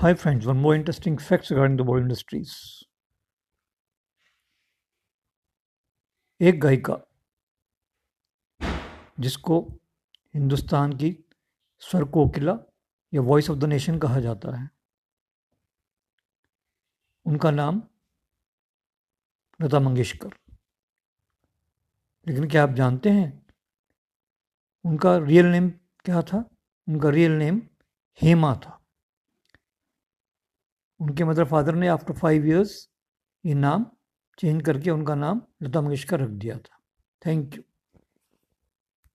Hi friends, one more interesting facts regarding the Bollywood industries. एक गायिका जिसको हिंदुस्तान की स्वर कोकिला या वॉइस ऑफ़ द नेशन कहा जाता है। उनका नाम लता मंगेशकर। लेकिन क्या आप जानते हैं उनका रियल नेम क्या था? उनका रियल नेम हेमा था। उनके मतलब फादर ने आफ्टर फाइव ईयर्स ये नाम चेंज करके उनका नाम लता मंगेशकर रख दिया था। Thank you